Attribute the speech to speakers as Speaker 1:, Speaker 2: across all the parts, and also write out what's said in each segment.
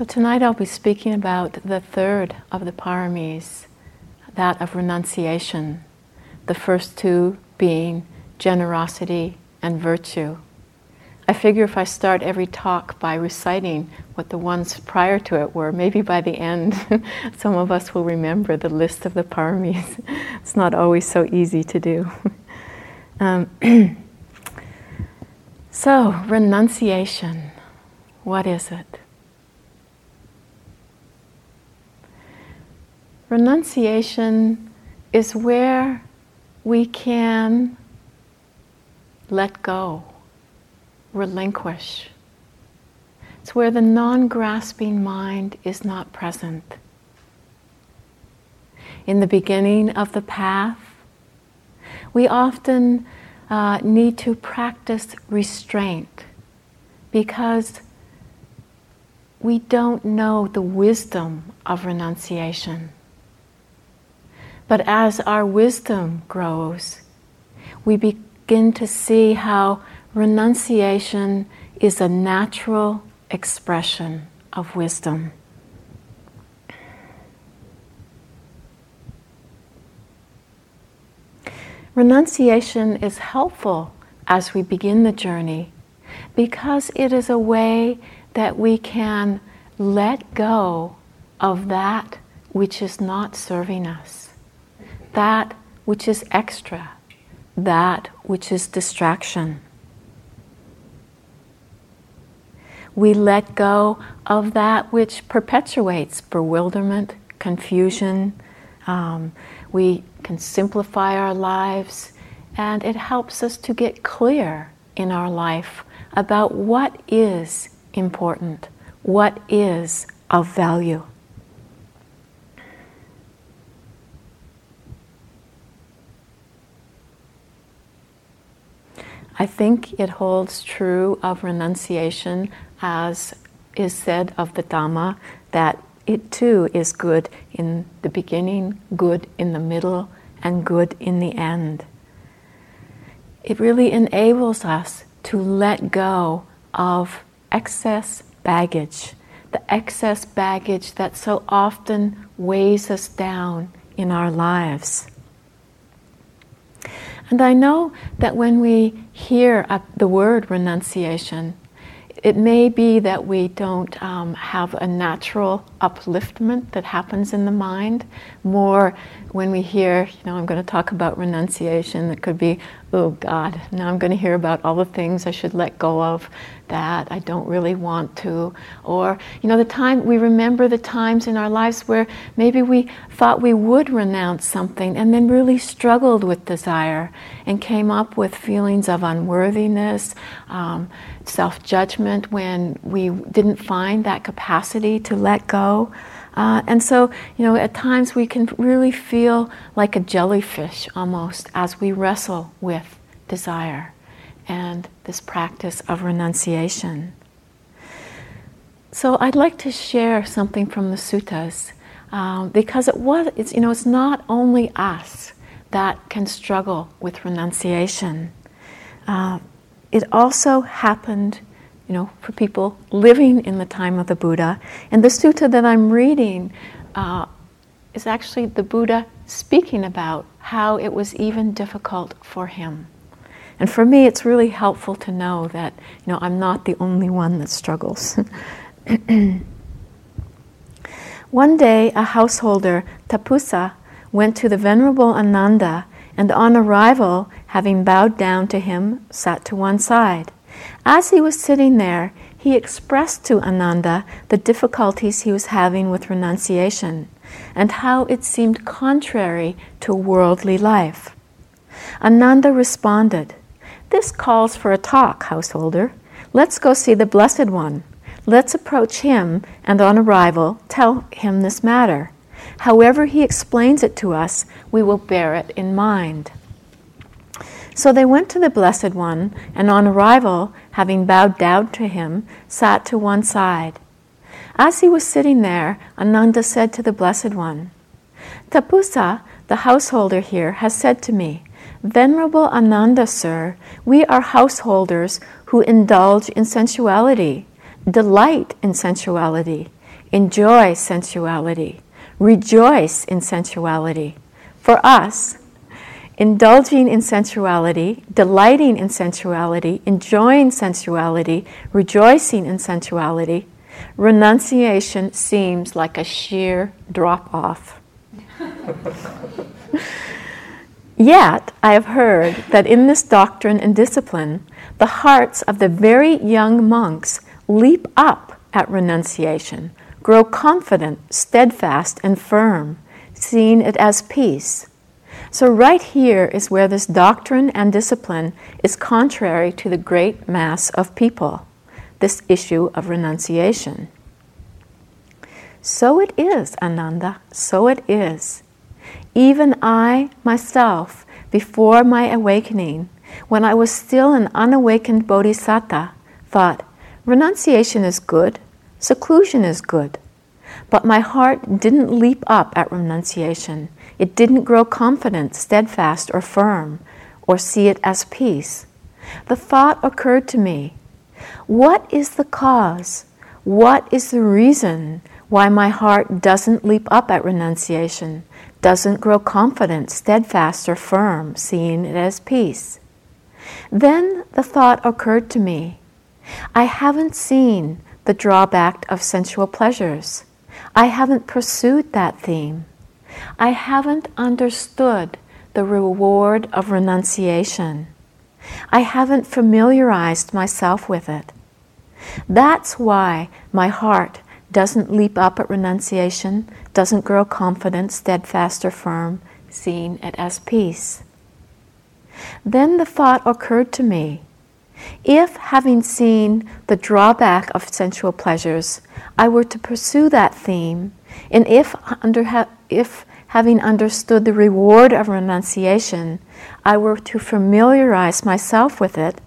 Speaker 1: So tonight I'll be speaking about the third of the paramis, that of renunciation, the first two being generosity and virtue. I figure if I start every talk by reciting what the ones prior to it were, maybe by the end some of us will remember the list of the paramis. it's not always so easy to do. um, so, renunciation, what is it? Renunciation is where we can let go, relinquish. It's where the non grasping mind is not present. In the beginning of the path, we often uh, need to practice restraint because we don't know the wisdom of renunciation. But as our wisdom grows, we begin to see how renunciation is a natural expression of wisdom. Renunciation is helpful as we begin the journey because it is a way that we can let go of that which is not serving us that which is extra, that which is distraction. We let go of that which perpetuates bewilderment, confusion. Um, we can simplify our lives, and it helps us to get clear in our life about what is important, what is of value. I think it holds true of renunciation as is said of the Dhamma that it too is good in the beginning, good in the middle, and good in the end. It really enables us to let go of excess baggage, the excess baggage that so often weighs us down in our lives. And I know that when we hear the word renunciation, it may be that we don't um, have a natural upliftment that happens in the mind. More when we hear, you know, I'm going to talk about renunciation, it could be, oh God, now I'm going to hear about all the things I should let go of that I don't really want to. Or, you know, the time, we remember the times in our lives where maybe we thought we would renounce something and then really struggled with desire and came up with feelings of unworthiness, um, self judgment when we didn't find that capacity to let go. Uh, and so, you know, at times we can really feel like a jellyfish almost as we wrestle with desire and this practice of renunciation. So, I'd like to share something from the suttas um, because it was, it's, you know, it's not only us that can struggle with renunciation. Uh, it also happened you know, for people living in the time of the Buddha. And the sutta that I'm reading uh, is actually the Buddha speaking about how it was even difficult for him. And for me, it's really helpful to know that, you know, I'm not the only one that struggles. one day, a householder, Tapussa, went to the Venerable Ananda and on arrival, having bowed down to him, sat to one side. As he was sitting there, he expressed to Ananda the difficulties he was having with renunciation and how it seemed contrary to worldly life. Ananda responded, This calls for a talk, householder. Let's go see the Blessed One. Let's approach him and on arrival tell him this matter. However, he explains it to us, we will bear it in mind. So they went to the Blessed One, and on arrival, having bowed down to him, sat to one side. As he was sitting there, Ananda said to the Blessed One, Tapussa, the householder here, has said to me, Venerable Ananda, sir, we are householders who indulge in sensuality, delight in sensuality, enjoy sensuality, rejoice in sensuality. For us, indulging in sensuality, delighting in sensuality, enjoying sensuality, rejoicing in sensuality, renunciation seems like a sheer drop off. Yet, I have heard that in this doctrine and discipline, the hearts of the very young monks leap up at renunciation, grow confident, steadfast, and firm, seeing it as peace. So, right here is where this doctrine and discipline is contrary to the great mass of people, this issue of renunciation. So it is, Ananda, so it is. Even I myself, before my awakening, when I was still an unawakened bodhisattva, thought, renunciation is good, seclusion is good. But my heart didn't leap up at renunciation. It didn't grow confident, steadfast, or firm, or see it as peace. The thought occurred to me what is the cause? What is the reason why my heart doesn't leap up at renunciation, doesn't grow confident, steadfast, or firm, seeing it as peace. Then the thought occurred to me I haven't seen the drawback of sensual pleasures. I haven't pursued that theme. I haven't understood the reward of renunciation. I haven't familiarized myself with it. That's why my heart doesn't leap up at renunciation, doesn't grow confident, steadfast, or firm, seeing it as peace. Then the thought occurred to me if, having seen the drawback of sensual pleasures, I were to pursue that theme, and if, under ha- if having understood the reward of renunciation, I were to familiarize myself with it,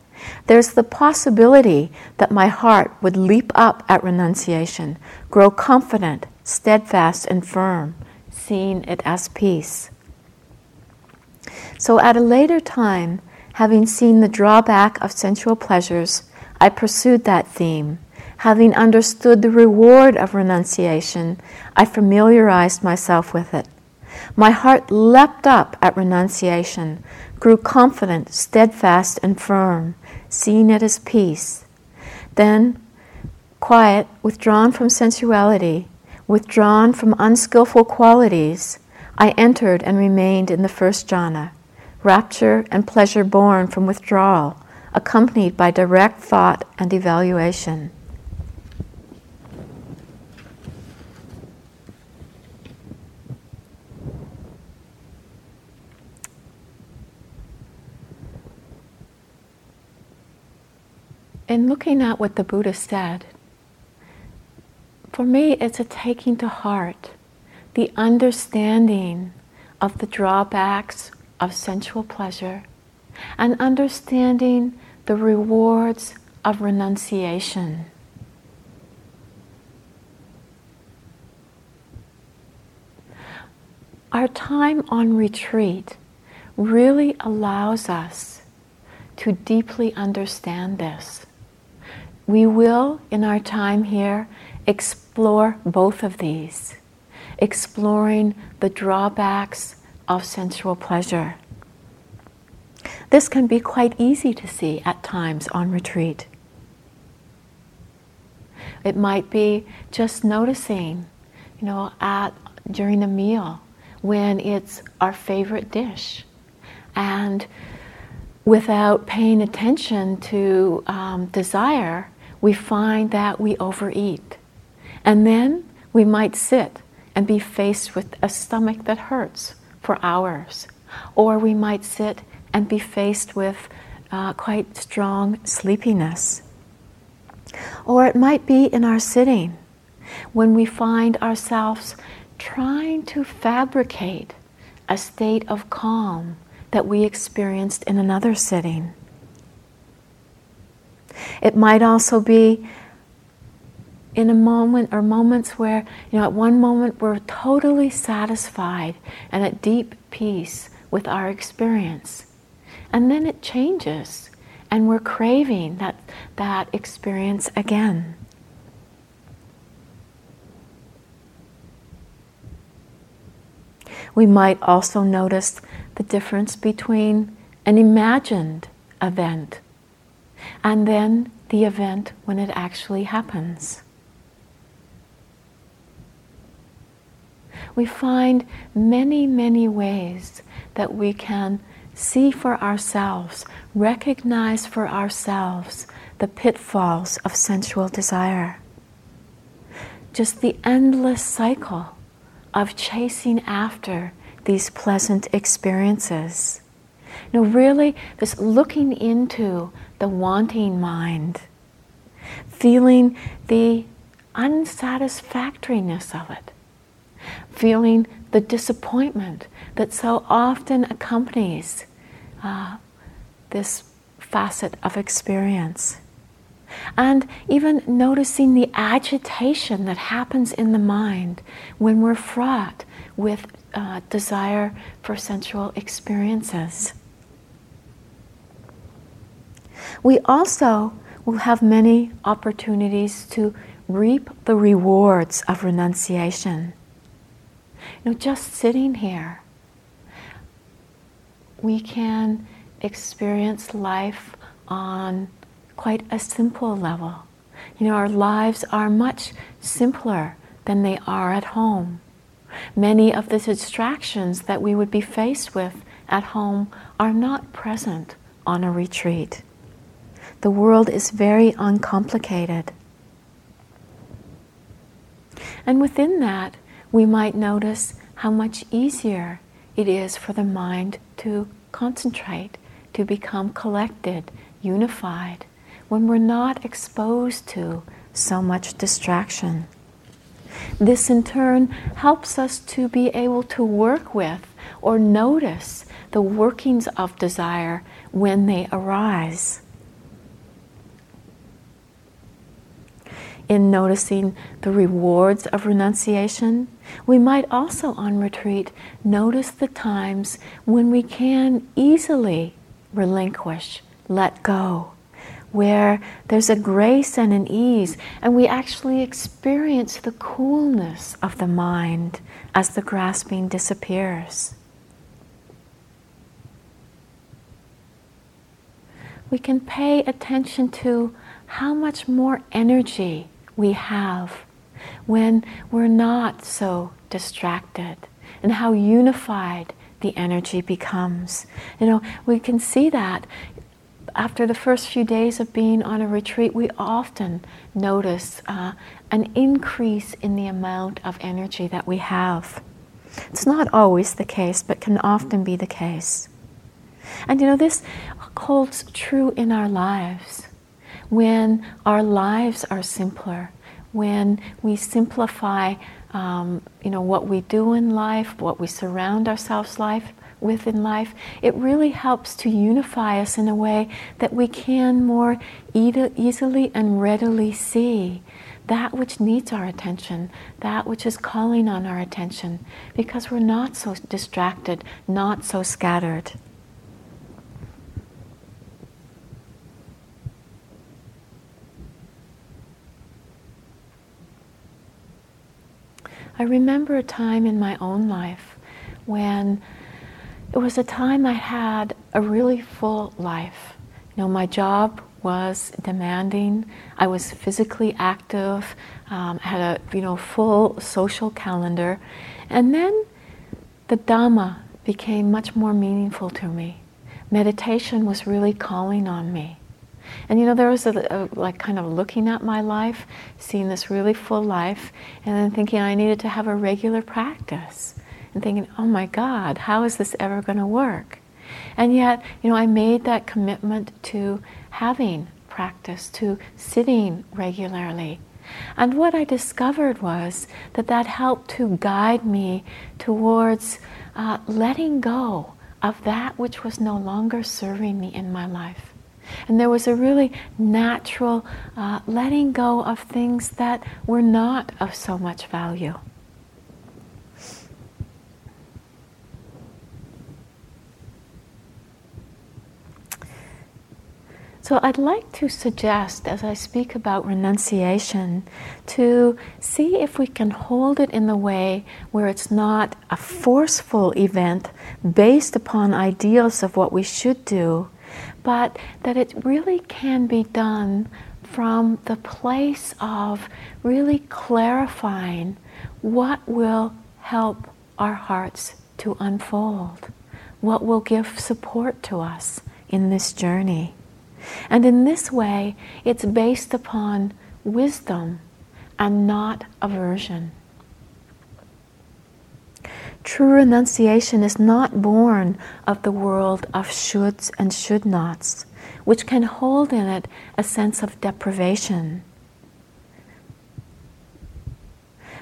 Speaker 1: there's the possibility that my heart would leap up at renunciation, grow confident, steadfast, and firm, seeing it as peace. So at a later time, having seen the drawback of sensual pleasures, I pursued that theme. Having understood the reward of renunciation, I familiarized myself with it. My heart leapt up at renunciation, grew confident, steadfast, and firm, seeing it as peace. Then, quiet, withdrawn from sensuality, withdrawn from unskillful qualities, I entered and remained in the first jhana, rapture and pleasure born from withdrawal, accompanied by direct thought and evaluation. In looking at what the Buddha said, for me, it's a taking to heart the understanding of the drawbacks of sensual pleasure and understanding the rewards of renunciation. Our time on retreat really allows us to deeply understand this we will, in our time here, explore both of these, exploring the drawbacks of sensual pleasure. This can be quite easy to see at times on retreat. It might be just noticing, you know, at during a meal when it's our favorite dish, and without paying attention to um, desire, we find that we overeat. And then we might sit and be faced with a stomach that hurts for hours. Or we might sit and be faced with uh, quite strong sleepiness. Or it might be in our sitting when we find ourselves trying to fabricate a state of calm that we experienced in another sitting. It might also be in a moment or moments where, you know, at one moment we're totally satisfied and at deep peace with our experience. And then it changes and we're craving that, that experience again. We might also notice the difference between an imagined event and then the event when it actually happens. We find many, many ways that we can see for ourselves, recognize for ourselves the pitfalls of sensual desire. Just the endless cycle of chasing after these pleasant experiences. Know, really, this looking into the wanting mind, feeling the unsatisfactoriness of it, feeling the disappointment that so often accompanies uh, this facet of experience. And even noticing the agitation that happens in the mind when we're fraught with uh, desire for sensual experiences. We also will have many opportunities to reap the rewards of renunciation. You know, just sitting here, we can experience life on quite a simple level. You know, our lives are much simpler than they are at home. Many of the distractions that we would be faced with at home are not present on a retreat. The world is very uncomplicated. And within that, we might notice how much easier it is for the mind to concentrate, to become collected, unified, when we're not exposed to so much distraction. This in turn helps us to be able to work with or notice the workings of desire when they arise. In noticing the rewards of renunciation, we might also on retreat notice the times when we can easily relinquish, let go, where there's a grace and an ease, and we actually experience the coolness of the mind as the grasping disappears. We can pay attention to how much more energy we have when we're not so distracted and how unified the energy becomes. You know, we can see that after the first few days of being on a retreat, we often notice uh, an increase in the amount of energy that we have. It's not always the case, but can often be the case. And you know, this holds true in our lives. When our lives are simpler, when we simplify um, you know, what we do in life, what we surround ourselves life with in life, it really helps to unify us in a way that we can more e- easily and readily see that which needs our attention, that which is calling on our attention, because we're not so distracted, not so scattered. I remember a time in my own life when it was a time I had a really full life. You know, my job was demanding. I was physically active. Um, had a you know full social calendar, and then the Dhamma became much more meaningful to me. Meditation was really calling on me. And you know, there was a, a, like kind of looking at my life, seeing this really full life, and then thinking I needed to have a regular practice and thinking, oh my God, how is this ever going to work? And yet, you know, I made that commitment to having practice, to sitting regularly. And what I discovered was that that helped to guide me towards uh, letting go of that which was no longer serving me in my life. And there was a really natural uh, letting go of things that were not of so much value. So I'd like to suggest, as I speak about renunciation, to see if we can hold it in the way where it's not a forceful event based upon ideals of what we should do, but that it really can be done from the place of really clarifying what will help our hearts to unfold, what will give support to us in this journey. And in this way, it's based upon wisdom and not aversion. True renunciation is not born of the world of shoulds and should nots, which can hold in it a sense of deprivation.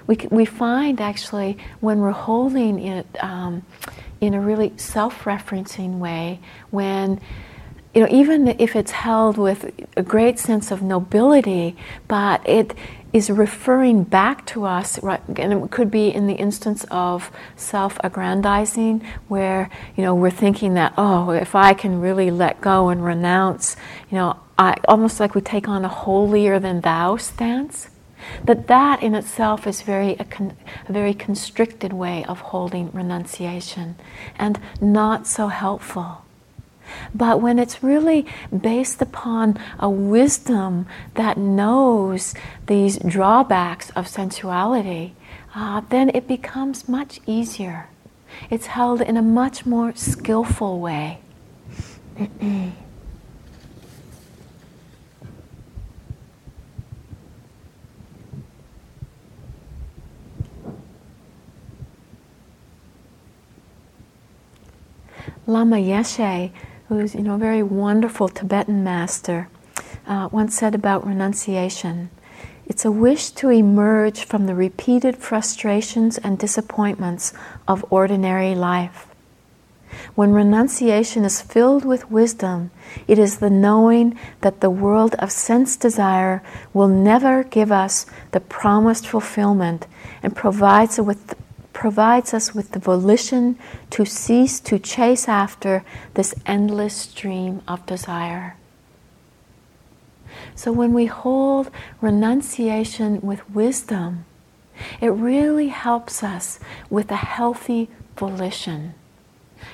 Speaker 1: We, we find actually when we're holding it um, in a really self referencing way, when you know, even if it's held with a great sense of nobility, but it is referring back to us, right, and it could be in the instance of self-aggrandizing, where you know we're thinking that oh, if I can really let go and renounce, you know, I almost like we take on a holier than thou stance. That that in itself is very a, con, a very constricted way of holding renunciation, and not so helpful. But when it's really based upon a wisdom that knows these drawbacks of sensuality, uh, then it becomes much easier. It's held in a much more skillful way. Lama Yeshe who's you know a very wonderful Tibetan master, uh, once said about renunciation. It's a wish to emerge from the repeated frustrations and disappointments of ordinary life. When renunciation is filled with wisdom, it is the knowing that the world of sense desire will never give us the promised fulfillment and provides, with, provides us with the volition to cease to chase after this endless stream of desire. So when we hold renunciation with wisdom, it really helps us with a healthy volition.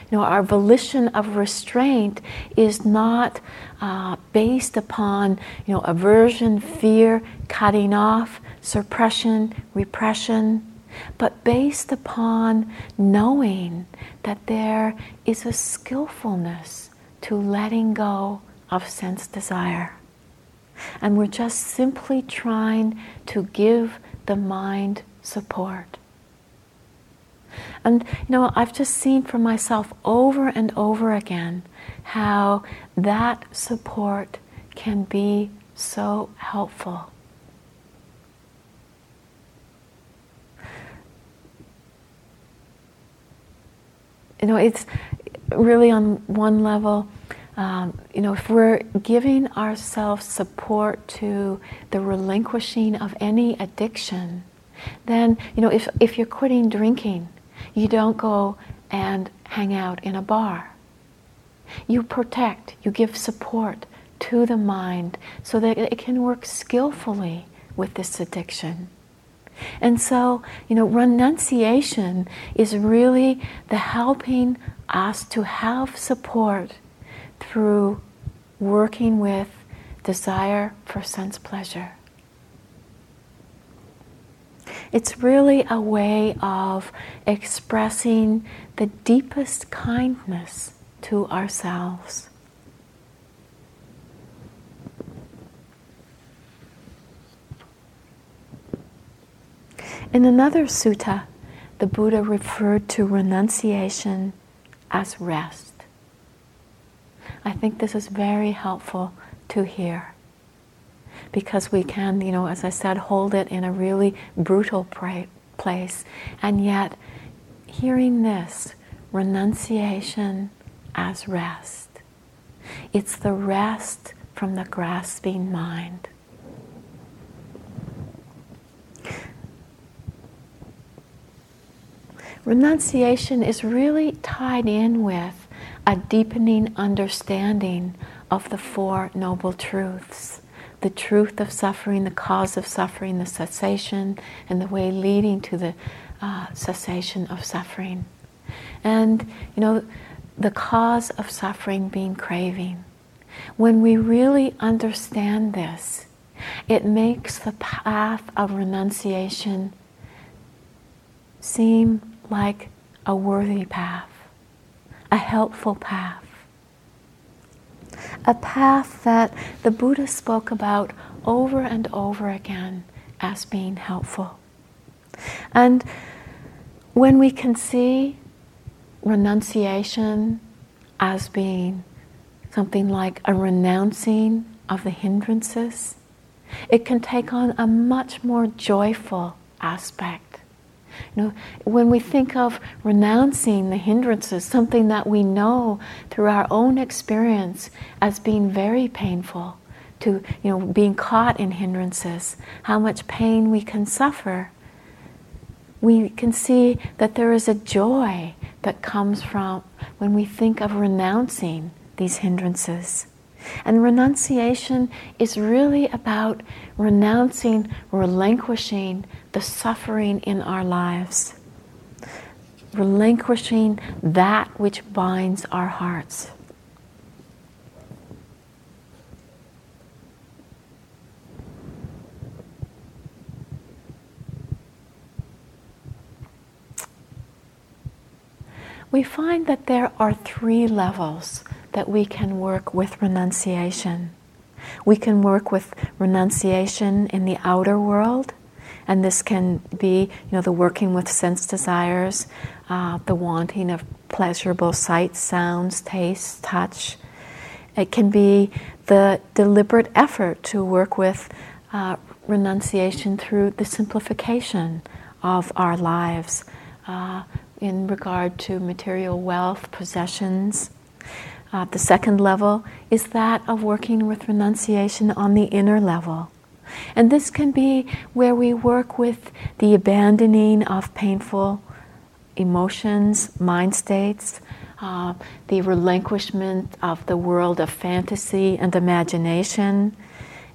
Speaker 1: You know, our volition of restraint is not uh, based upon, you know, aversion, fear, cutting off, suppression, repression but based upon knowing that there is a skillfulness to letting go of sense desire. And we're just simply trying to give the mind support. And you know, I've just seen for myself over and over again how that support can be so helpful. You know, it's really on one level. Um, you know, if we're giving ourselves support to the relinquishing of any addiction, then, you know, if, if you're quitting drinking, you don't go and hang out in a bar. You protect, you give support to the mind so that it can work skillfully with this addiction. And so, you know, renunciation is really the helping us to have support through working with desire for sense pleasure. It's really a way of expressing the deepest kindness to ourselves. In another sutta, the Buddha referred to renunciation as rest. I think this is very helpful to hear because we can, you know, as I said, hold it in a really brutal pra- place. And yet, hearing this, renunciation as rest, it's the rest from the grasping mind. Renunciation is really tied in with a deepening understanding of the Four Noble Truths the truth of suffering, the cause of suffering, the cessation, and the way leading to the uh, cessation of suffering. And, you know, the cause of suffering being craving. When we really understand this, it makes the path of renunciation seem like a worthy path, a helpful path, a path that the Buddha spoke about over and over again as being helpful. And when we can see renunciation as being something like a renouncing of the hindrances, it can take on a much more joyful aspect. You know, when we think of renouncing the hindrances, something that we know through our own experience as being very painful, to you know, being caught in hindrances, how much pain we can suffer, we can see that there is a joy that comes from when we think of renouncing these hindrances. And renunciation is really about renouncing, relinquishing the suffering in our lives, relinquishing that which binds our hearts. We find that there are three levels that we can work with renunciation. We can work with renunciation in the outer world, and this can be, you know, the working with sense desires, uh, the wanting of pleasurable sights, sounds, tastes, touch. It can be the deliberate effort to work with uh, renunciation through the simplification of our lives uh, in regard to material wealth, possessions. Uh, the second level is that of working with renunciation on the inner level. And this can be where we work with the abandoning of painful emotions, mind states, uh, the relinquishment of the world of fantasy and imagination,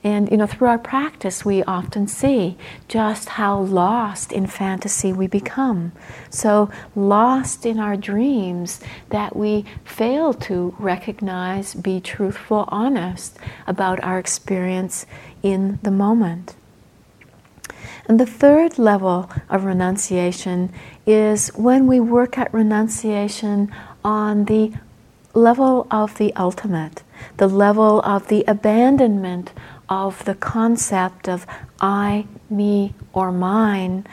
Speaker 1: and you know, through our practice, we often see just how lost in fantasy we become. So lost in our dreams that we fail to recognize, be truthful, honest about our experience in the moment. And the third level of renunciation is when we work at renunciation on the level of the ultimate, the level of the abandonment of the concept of I, me, or mine,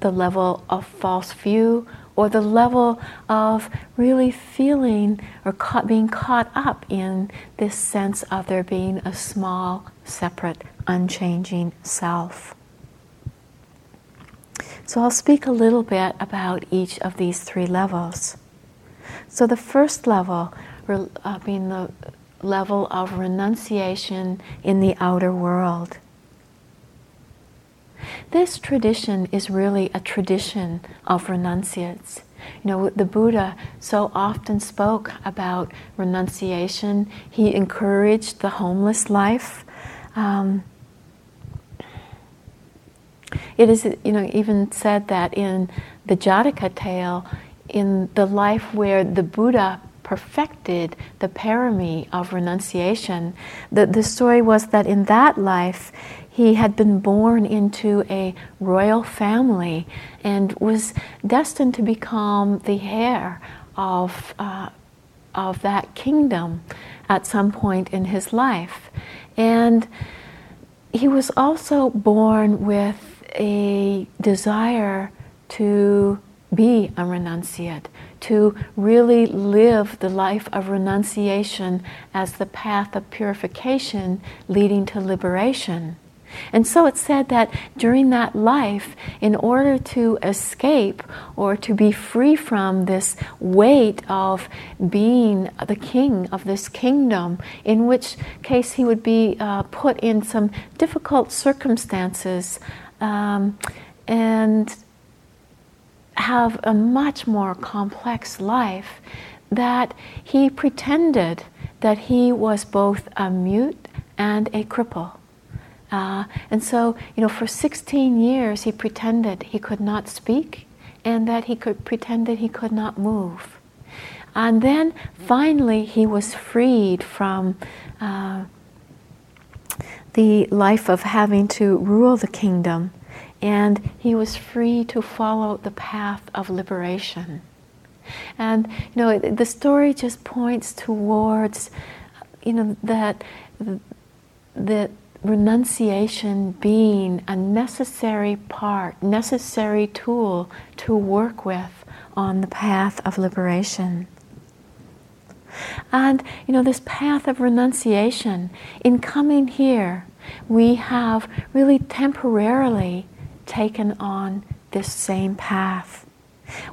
Speaker 1: the level of false view, or the level of really feeling or caught, being caught up in this sense of there being a small, separate, unchanging self. So I'll speak a little bit about each of these three levels. So the first level, uh, being the level of renunciation in the outer world. This tradition is really a tradition of renunciates. You know, the Buddha so often spoke about renunciation. He encouraged the homeless life. Um, it is, you know, even said that in the Jataka tale, in the life where the Buddha perfected the parami of renunciation. The, the story was that in that life, he had been born into a royal family and was destined to become the heir of, uh, of that kingdom at some point in his life. And he was also born with a desire to be a renunciate, to really live the life of renunciation as the path of purification leading to liberation. And so it's said that during that life, in order to escape or to be free from this weight of being the king of this kingdom, in which case he would be uh, put in some difficult circumstances um, and have a much more complex life that he pretended that he was both a mute and a cripple. Uh, and so, you know, for 16 years he pretended he could not speak and that he could pretend that he could not move. And then finally he was freed from uh, the life of having to rule the kingdom and he was free to follow the path of liberation. And you know, the story just points towards, you know, that that renunciation being a necessary part, necessary tool to work with on the path of liberation. And you know, this path of renunciation, in coming here, we have really temporarily taken on this same path.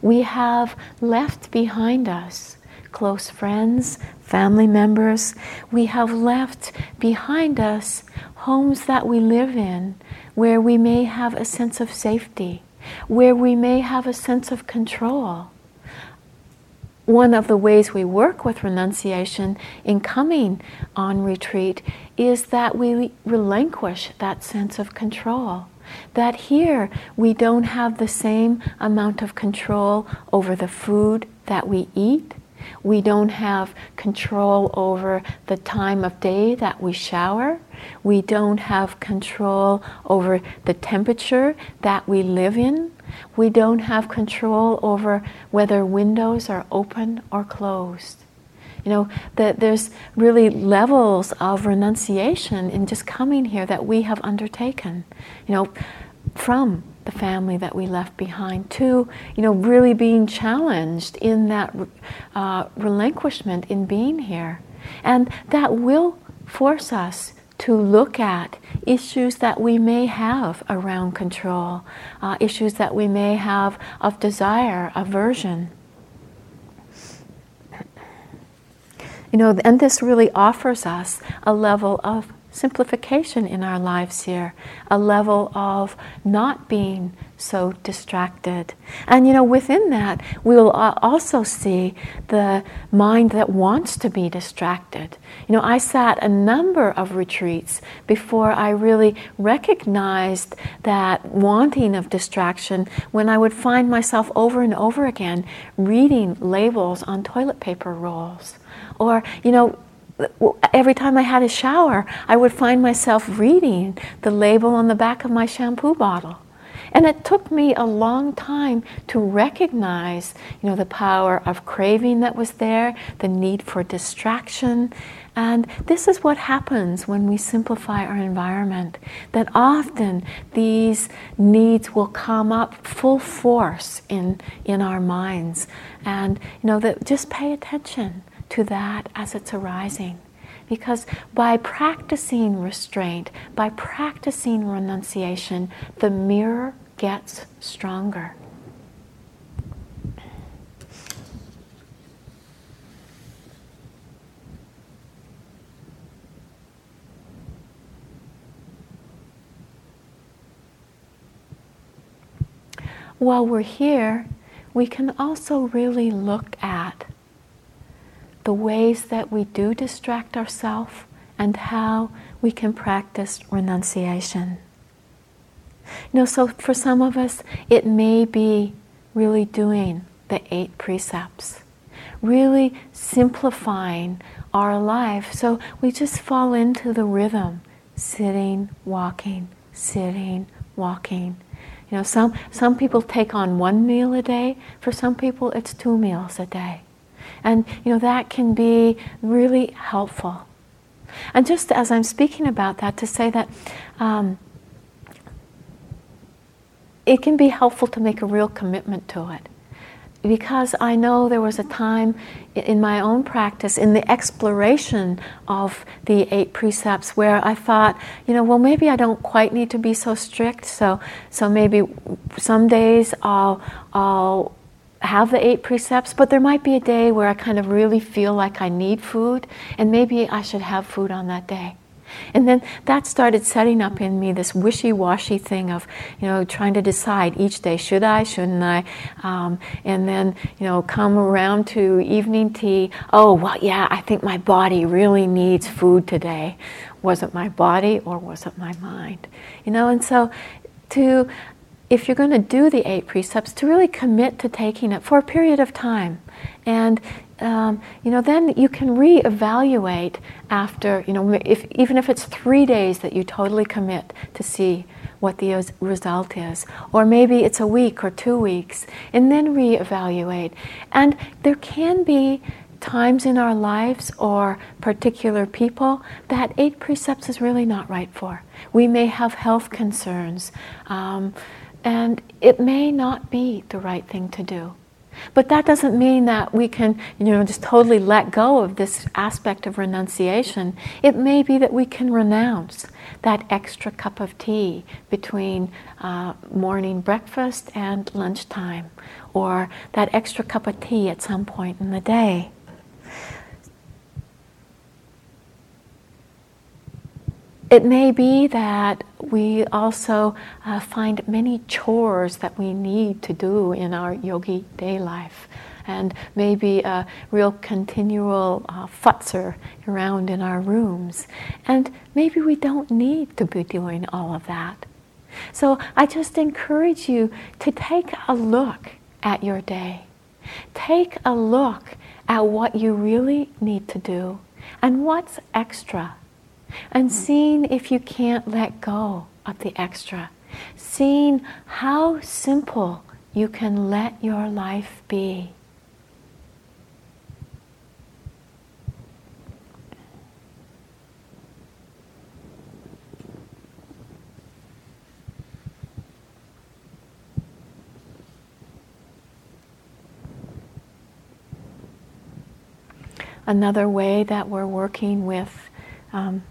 Speaker 1: We have left behind us close friends, family members. We have left behind us homes that we live in where we may have a sense of safety, where we may have a sense of control. One of the ways we work with renunciation in coming on retreat is that we relinquish that sense of control that here we don't have the same amount of control over the food that we eat. We don't have control over the time of day that we shower. We don't have control over the temperature that we live in. We don't have control over whether windows are open or closed. You know, that there's really levels of renunciation in just coming here that we have undertaken, you know, from the family that we left behind to, you know, really being challenged in that uh, relinquishment in being here. And that will force us to look at issues that we may have around control, uh, issues that we may have of desire, aversion. You know, and this really offers us a level of simplification in our lives here, a level of not being so distracted. And you know, within that, we will also see the mind that wants to be distracted. You know, I sat a number of retreats before I really recognized that wanting of distraction when I would find myself over and over again reading labels on toilet paper rolls or, you know, every time I had a shower, I would find myself reading the label on the back of my shampoo bottle. And it took me a long time to recognize, you know, the power of craving that was there, the need for distraction. And this is what happens when we simplify our environment. That often these needs will come up full force in, in our minds. And, you know, that just pay attention to that as it's arising. Because by practicing restraint, by practicing renunciation, the mirror gets stronger. While we're here, we can also really look at the ways that we do distract ourselves and how we can practice renunciation. You know, so for some of us, it may be really doing the eight precepts, really simplifying our life so we just fall into the rhythm sitting, walking, sitting, walking. You know, some, some people take on one meal a day, for some people, it's two meals a day. And you know that can be really helpful. And just as I'm speaking about that, to say that um, it can be helpful to make a real commitment to it. Because I know there was a time in my own practice, in the exploration of the eight precepts, where I thought, you know, well, maybe I don't quite need to be so strict. So, so maybe some days I'll, I'll have the eight precepts, but there might be a day where I kind of really feel like I need food, and maybe I should have food on that day. And then that started setting up in me this wishy-washy thing of, you know, trying to decide each day, should I, shouldn't I? Um, and then, you know, come around to evening tea. Oh, well, yeah, I think my body really needs food today. Was it my body or was it my mind? You know, and so to if you're going to do the eight precepts, to really commit to taking it for a period of time. And um, you know, then you can reevaluate after, you know, if, even if it's three days that you totally commit to see what the result is. Or maybe it's a week or two weeks, and then reevaluate. And there can be times in our lives or particular people that eight precepts is really not right for. We may have health concerns, um, and it may not be the right thing to do. But that doesn't mean that we can, you know, just totally let go of this aspect of renunciation. It may be that we can renounce that extra cup of tea between uh, morning breakfast and lunchtime, or that extra cup of tea at some point in the day. It may be that we also uh, find many chores that we need to do in our yogi day life, and maybe a real continual uh, futzer around in our rooms. And maybe we don't need to be doing all of that. So I just encourage you to take a look at your day. Take a look at what you really need to do and what's extra and seeing if you can't let go of the extra, seeing how simple you can let your life be. Another way that we're working with um,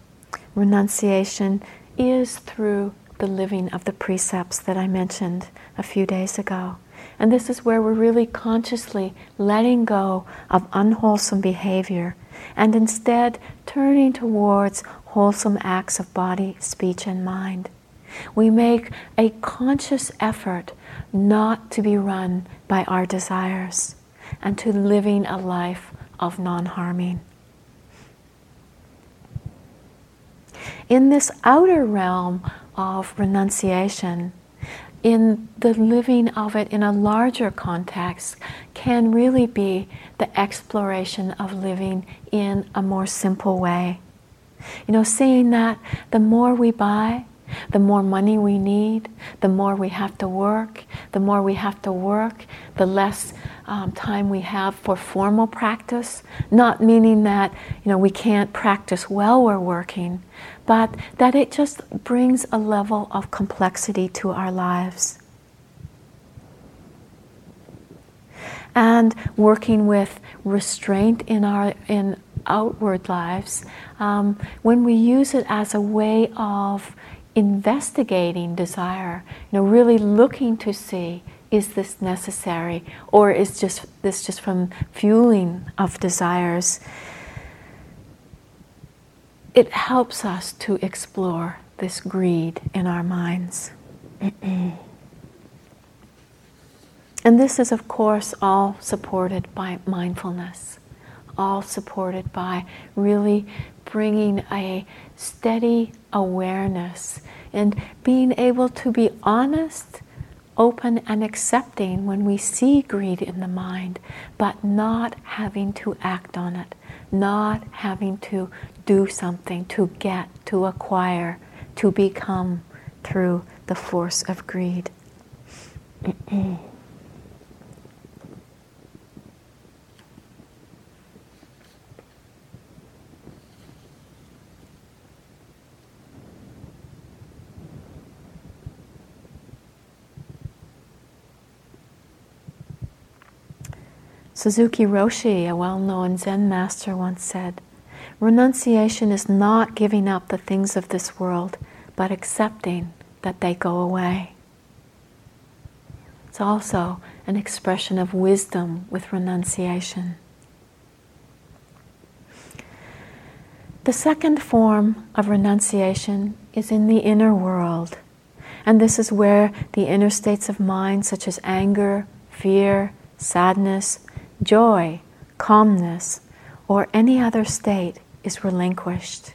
Speaker 1: renunciation is through the living of the precepts that I mentioned a few days ago. And this is where we're really consciously letting go of unwholesome behavior and instead turning towards wholesome acts of body, speech, and mind. We make a conscious effort not to be run by our desires and to living a life of non harming. In this outer realm of renunciation, in the living of it in a larger context, can really be the exploration of living in a more simple way. You know, seeing that the more we buy, the more money we need, the more we have to work, the more we have to work, the less um, time we have for formal practice. Not meaning that you know we can't practice while we're working, but that it just brings a level of complexity to our lives. And working with restraint in our in outward lives, um, when we use it as a way of investigating desire, you know, really looking to see is this necessary or is just this just from fueling of desires it helps us to explore this greed in our minds. And this is of course all supported by mindfulness all supported by really bringing a steady awareness and being able to be honest, open, and accepting when we see greed in the mind, but not having to act on it, not having to do something to get, to acquire, to become through the force of greed. Suzuki Roshi, a well known Zen master, once said, Renunciation is not giving up the things of this world, but accepting that they go away. It's also an expression of wisdom with renunciation. The second form of renunciation is in the inner world. And this is where the inner states of mind, such as anger, fear, sadness, joy, calmness, or any other state, is relinquished.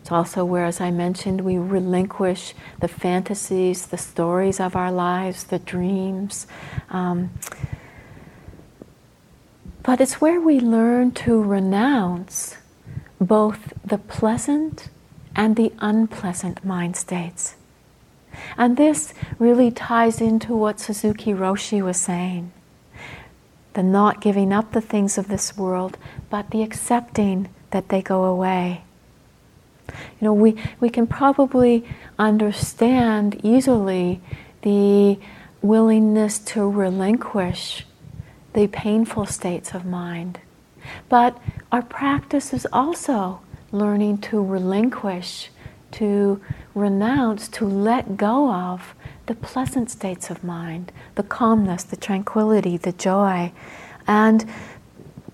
Speaker 1: It's also where, as I mentioned, we relinquish the fantasies, the stories of our lives, the dreams. Um, but it's where we learn to renounce both the pleasant and the unpleasant mind states. And this really ties into what Suzuki Roshi was saying the not giving up the things of this world, but the accepting that they go away. You know, we, we can probably understand easily the willingness to relinquish the painful states of mind. But our practice is also learning to relinquish, to renounce, to let go of the pleasant states of mind, the calmness, the tranquility, the joy. And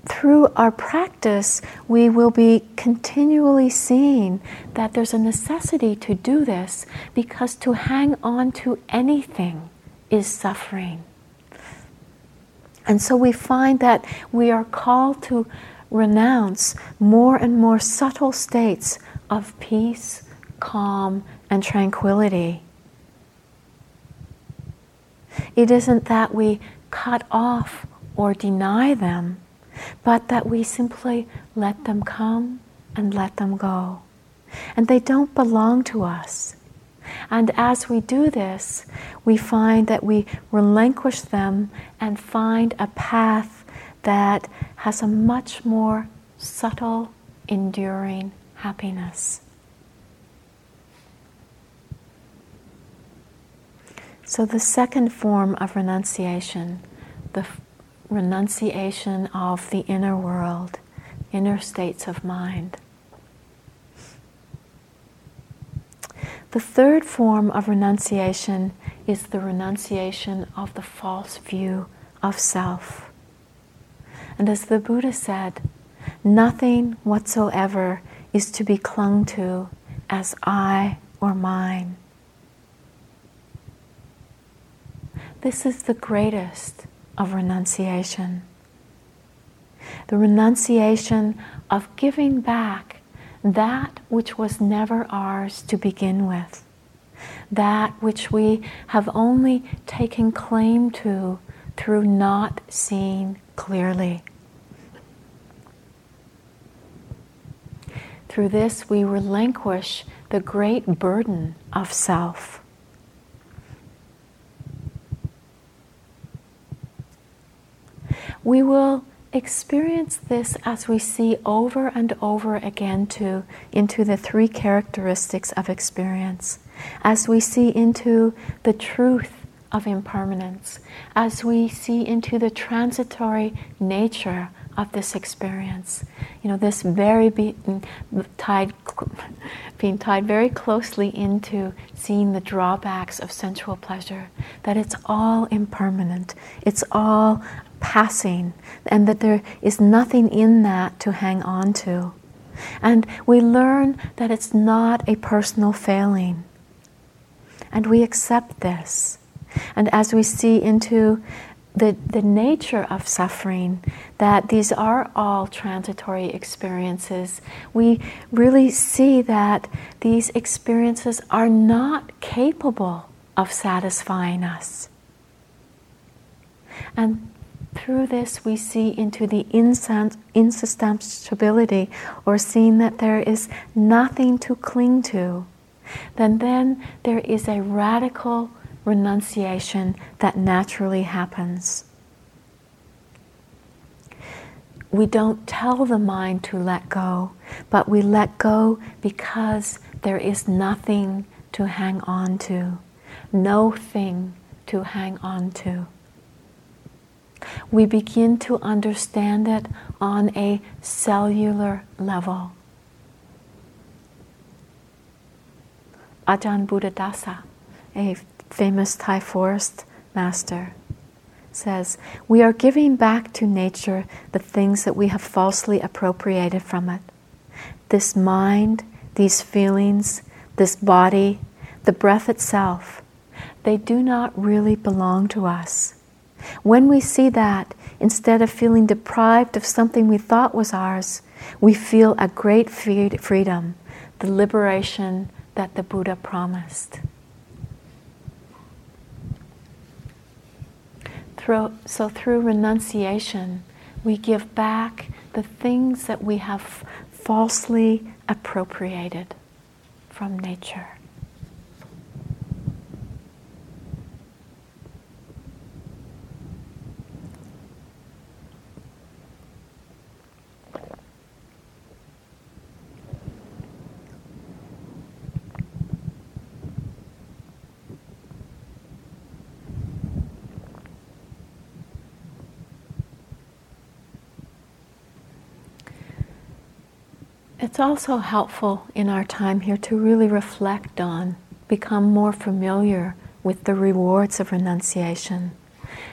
Speaker 1: through our practice, we will be continually seeing that there's a necessity to do this because to hang on to anything is suffering. And so we find that we are called to renounce more and more subtle states of peace, calm, and tranquility. It isn't that we cut off or deny them, but that we simply let them come and let them go. And they don't belong to us. And as we do this, we find that we relinquish them and find a path that has a much more subtle, enduring happiness. So, the second form of renunciation, the f- renunciation of the inner world, inner states of mind. The third form of renunciation is the renunciation of the false view of self. And as the Buddha said, nothing whatsoever is to be clung to as I or mine. This is the greatest of renunciation. The renunciation of giving back that which was never ours to begin with, that which we have only taken claim to through not seeing clearly. Through this, we relinquish the great burden of self. We will experience this as we see over and over again to into the three characteristics of experience. As we see into the truth of impermanence, as we see into the transitory nature of this experience. You know, this very being mm, tied, being tied very closely into seeing the drawbacks of sensual pleasure, that it's all impermanent, it's all passing, and that there is nothing in that to hang on to. And we learn that it's not a personal failing. And we accept this. And as we see into the, the nature of suffering, that these are all transitory experiences, we really see that these experiences are not capable of satisfying us. And through this, we see into the insubstantiability or seeing that there is nothing to cling to. Then, then there is a radical renunciation that naturally happens. We don't tell the mind to let go, but we let go because there is nothing to hang on to, no thing to hang on to. We begin to understand it on a cellular level. Ajahn Buddhadasa, a famous Thai forest master, says, we are giving back to nature the things that we have falsely appropriated from it. This mind, these feelings, this body, the breath itself, they do not really belong to us. When we see that, instead of feeling deprived of something we thought was ours, we feel a great freedom, the liberation that the Buddha promised. So, through renunciation, we give back the things that we have falsely appropriated from nature. It's also helpful in our time here to really reflect on, become more familiar with the rewards of renunciation.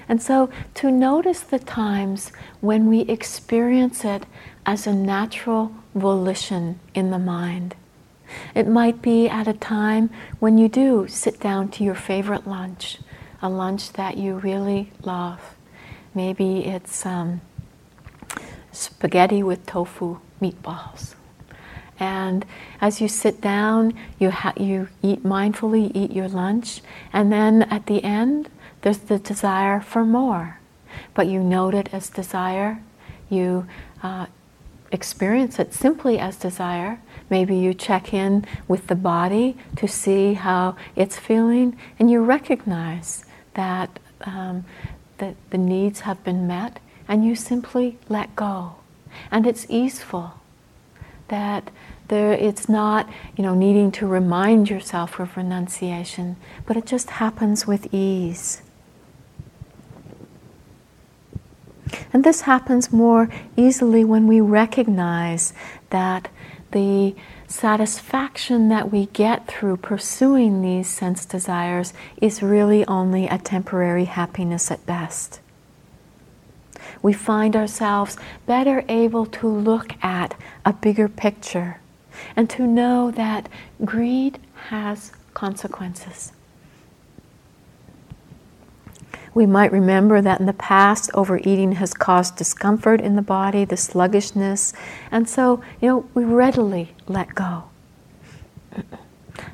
Speaker 1: And so to notice the times when we experience it as a natural volition in the mind. It might be at a time when you do sit down to your favorite lunch, a lunch that you really love. Maybe it's um, spaghetti with tofu meatballs and as you sit down, you, ha- you eat mindfully, eat your lunch, and then at the end, there's the desire for more. But you note it as desire, you uh, experience it simply as desire. Maybe you check in with the body to see how it's feeling, and you recognize that, um, that the needs have been met, and you simply let go. And it's easeful that there, it's not, you know, needing to remind yourself of renunciation, but it just happens with ease. And this happens more easily when we recognize that the satisfaction that we get through pursuing these sense desires is really only a temporary happiness at best. We find ourselves better able to look at a bigger picture and to know that greed has consequences. We might remember that in the past, overeating has caused discomfort in the body, the sluggishness, and so, you know, we readily let go.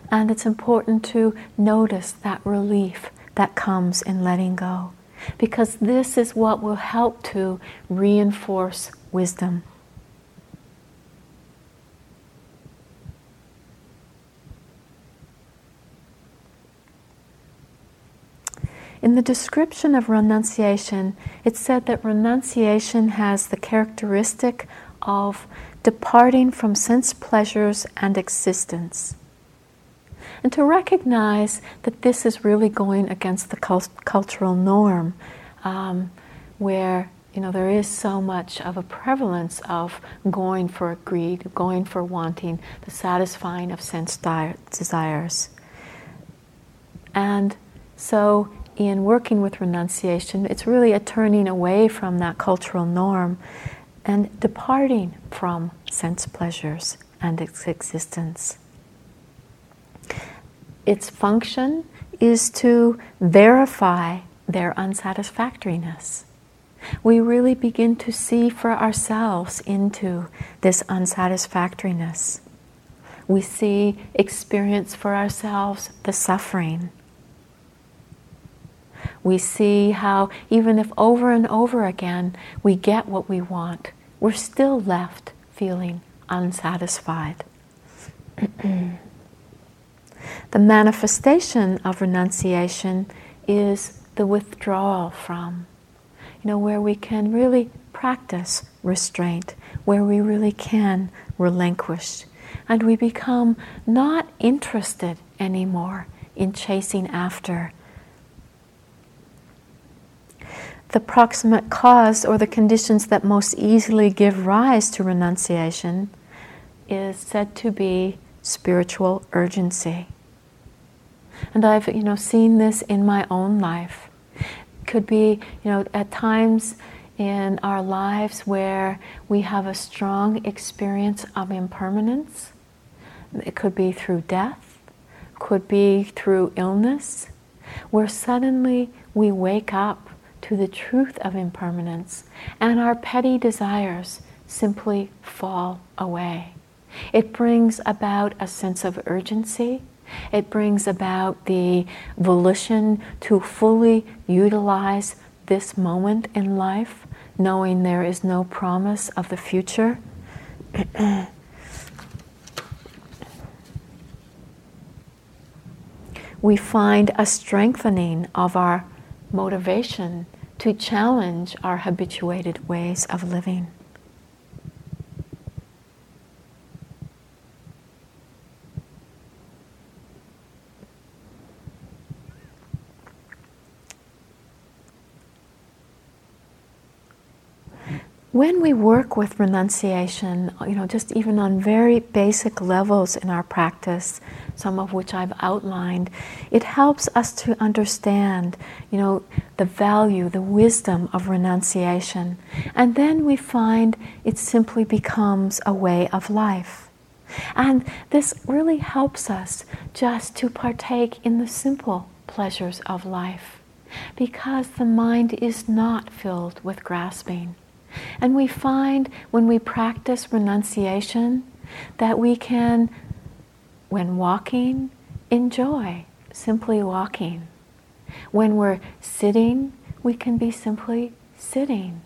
Speaker 1: And it's important to notice that relief that comes in letting go, because this is what will help to reinforce wisdom. In the description of renunciation, it said that renunciation has the characteristic of departing from sense pleasures and existence. And to recognize that this is really going against the cult- cultural norm, um, where you know there is so much of a prevalence of going for greed, going for wanting, the satisfying of sense di- desires. And so in working with renunciation, it's really a turning away from that cultural norm and departing from sense pleasures and its existence. Its function is to verify their unsatisfactoriness. We really begin to see for ourselves into this unsatisfactoriness. We see, experience for ourselves the suffering we see how, even if over and over again we get what we want, we're still left feeling unsatisfied. the manifestation of renunciation is the withdrawal from, you know, where we can really practice restraint, where we really can relinquish, and we become not interested anymore in chasing after the proximate cause or the conditions that most easily give rise to renunciation is said to be spiritual urgency. And I've you know seen this in my own life. could be, you know, at times in our lives where we have a strong experience of impermanence. It could be through death, could be through illness, where suddenly we wake up to the truth of impermanence and our petty desires simply fall away. It brings about a sense of urgency. It brings about the volition to fully utilize this moment in life, knowing there is no promise of the future. we find a strengthening of our motivation to challenge our habituated ways of living. When we work with renunciation, you know, just even on very basic levels in our practice, some of which I've outlined, it helps us to understand, you know, the value, the wisdom of renunciation. And then we find it simply becomes a way of life. And this really helps us just to partake in the simple pleasures of life because the mind is not filled with grasping. And we find when we practice renunciation that we can, when walking, enjoy simply walking. When we're sitting, we can be simply sitting.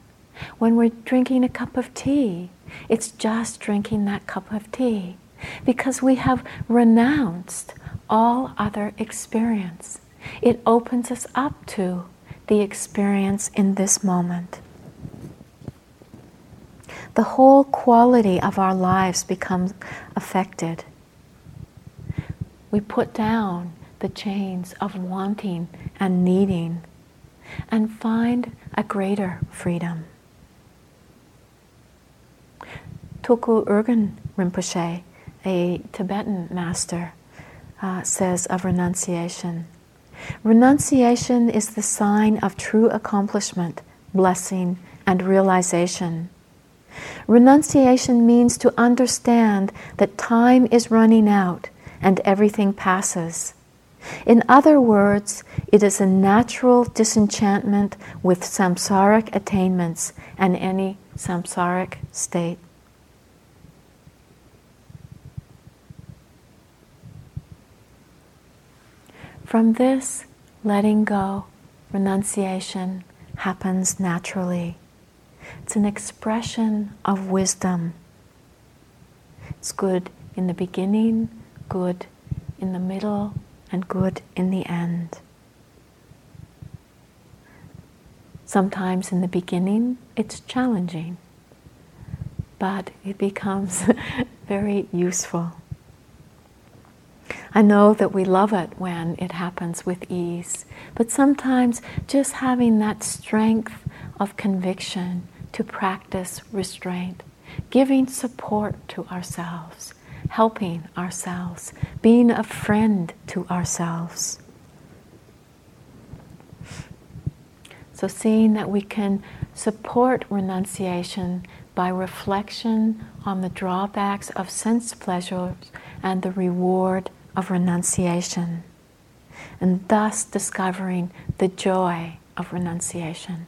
Speaker 1: When we're drinking a cup of tea, it's just drinking that cup of tea because we have renounced all other experience. It opens us up to the experience in this moment the whole quality of our lives becomes affected. We put down the chains of wanting and needing and find a greater freedom. Tulku Urgyen Rinpoche, a Tibetan master, uh, says of renunciation Renunciation is the sign of true accomplishment, blessing, and realization. Renunciation means to understand that time is running out and everything passes. In other words, it is a natural disenchantment with samsaric attainments and any samsaric state. From this, letting go, renunciation happens naturally. It's an expression of wisdom. It's good in the beginning, good in the middle, and good in the end. Sometimes in the beginning it's challenging, but it becomes very useful. I know that we love it when it happens with ease, but sometimes just having that strength of conviction to practice restraint, giving support to ourselves, helping ourselves, being a friend to ourselves. So, seeing that we can support renunciation by reflection on the drawbacks of sense pleasures and the reward of renunciation, and thus discovering the joy of renunciation.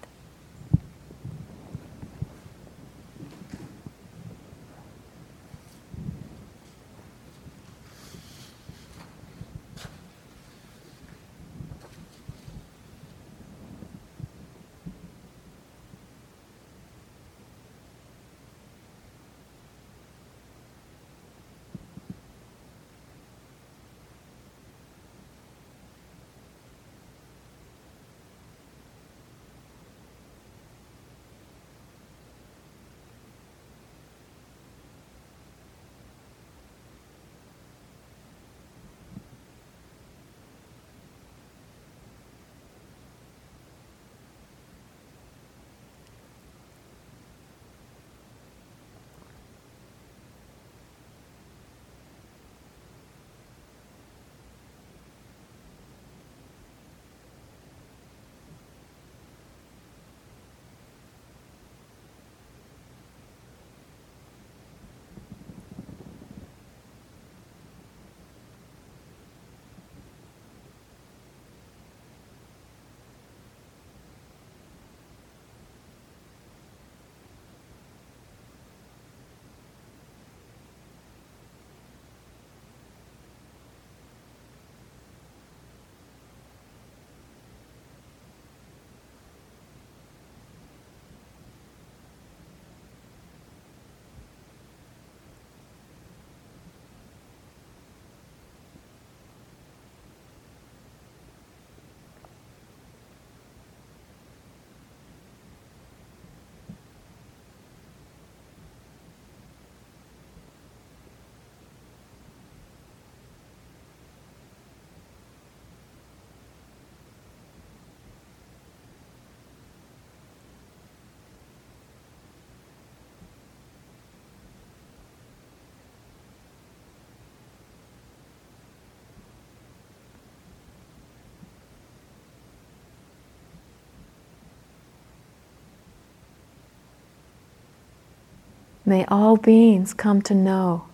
Speaker 2: May all beings come to know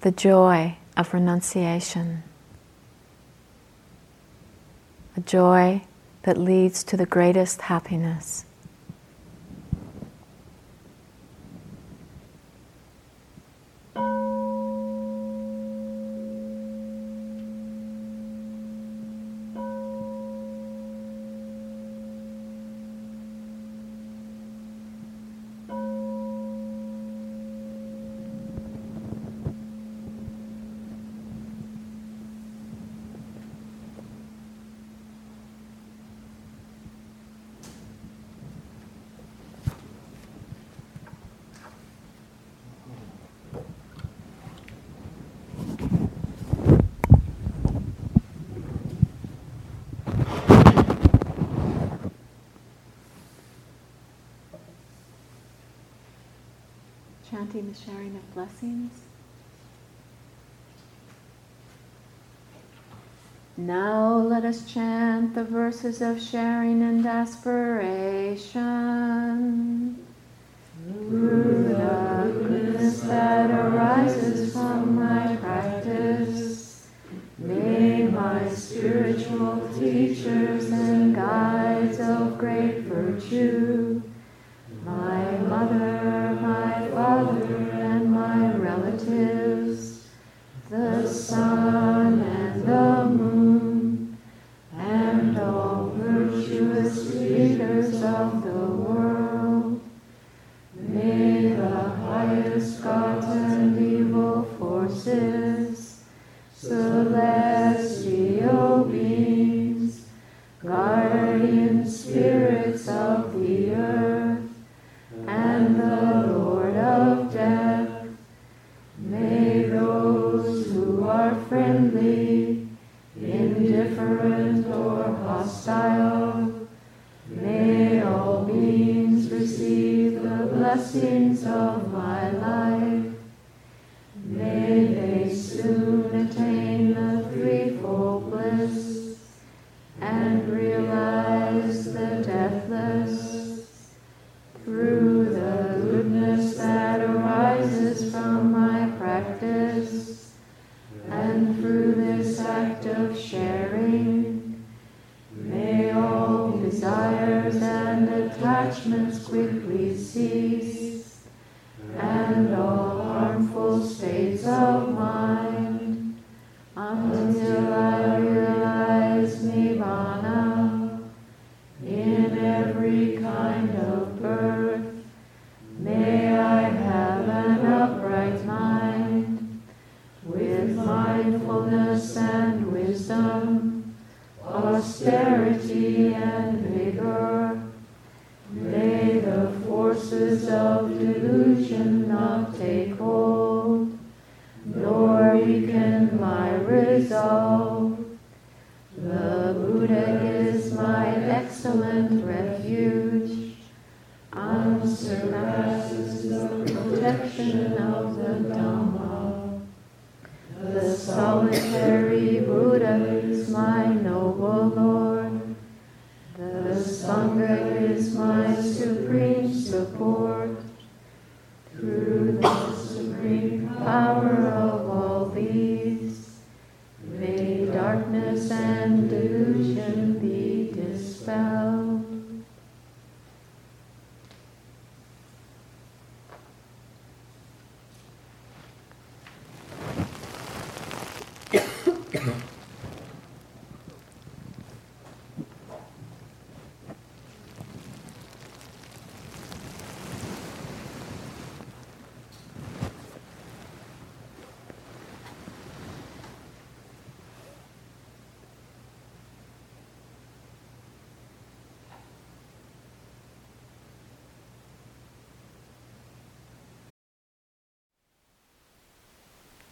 Speaker 2: the joy of renunciation, a joy that leads to the greatest happiness. chanting the sharing of blessings. Now let us chant the verses of sharing and aspiration. Through the goodness that arises from my practice, may my spiritual teacher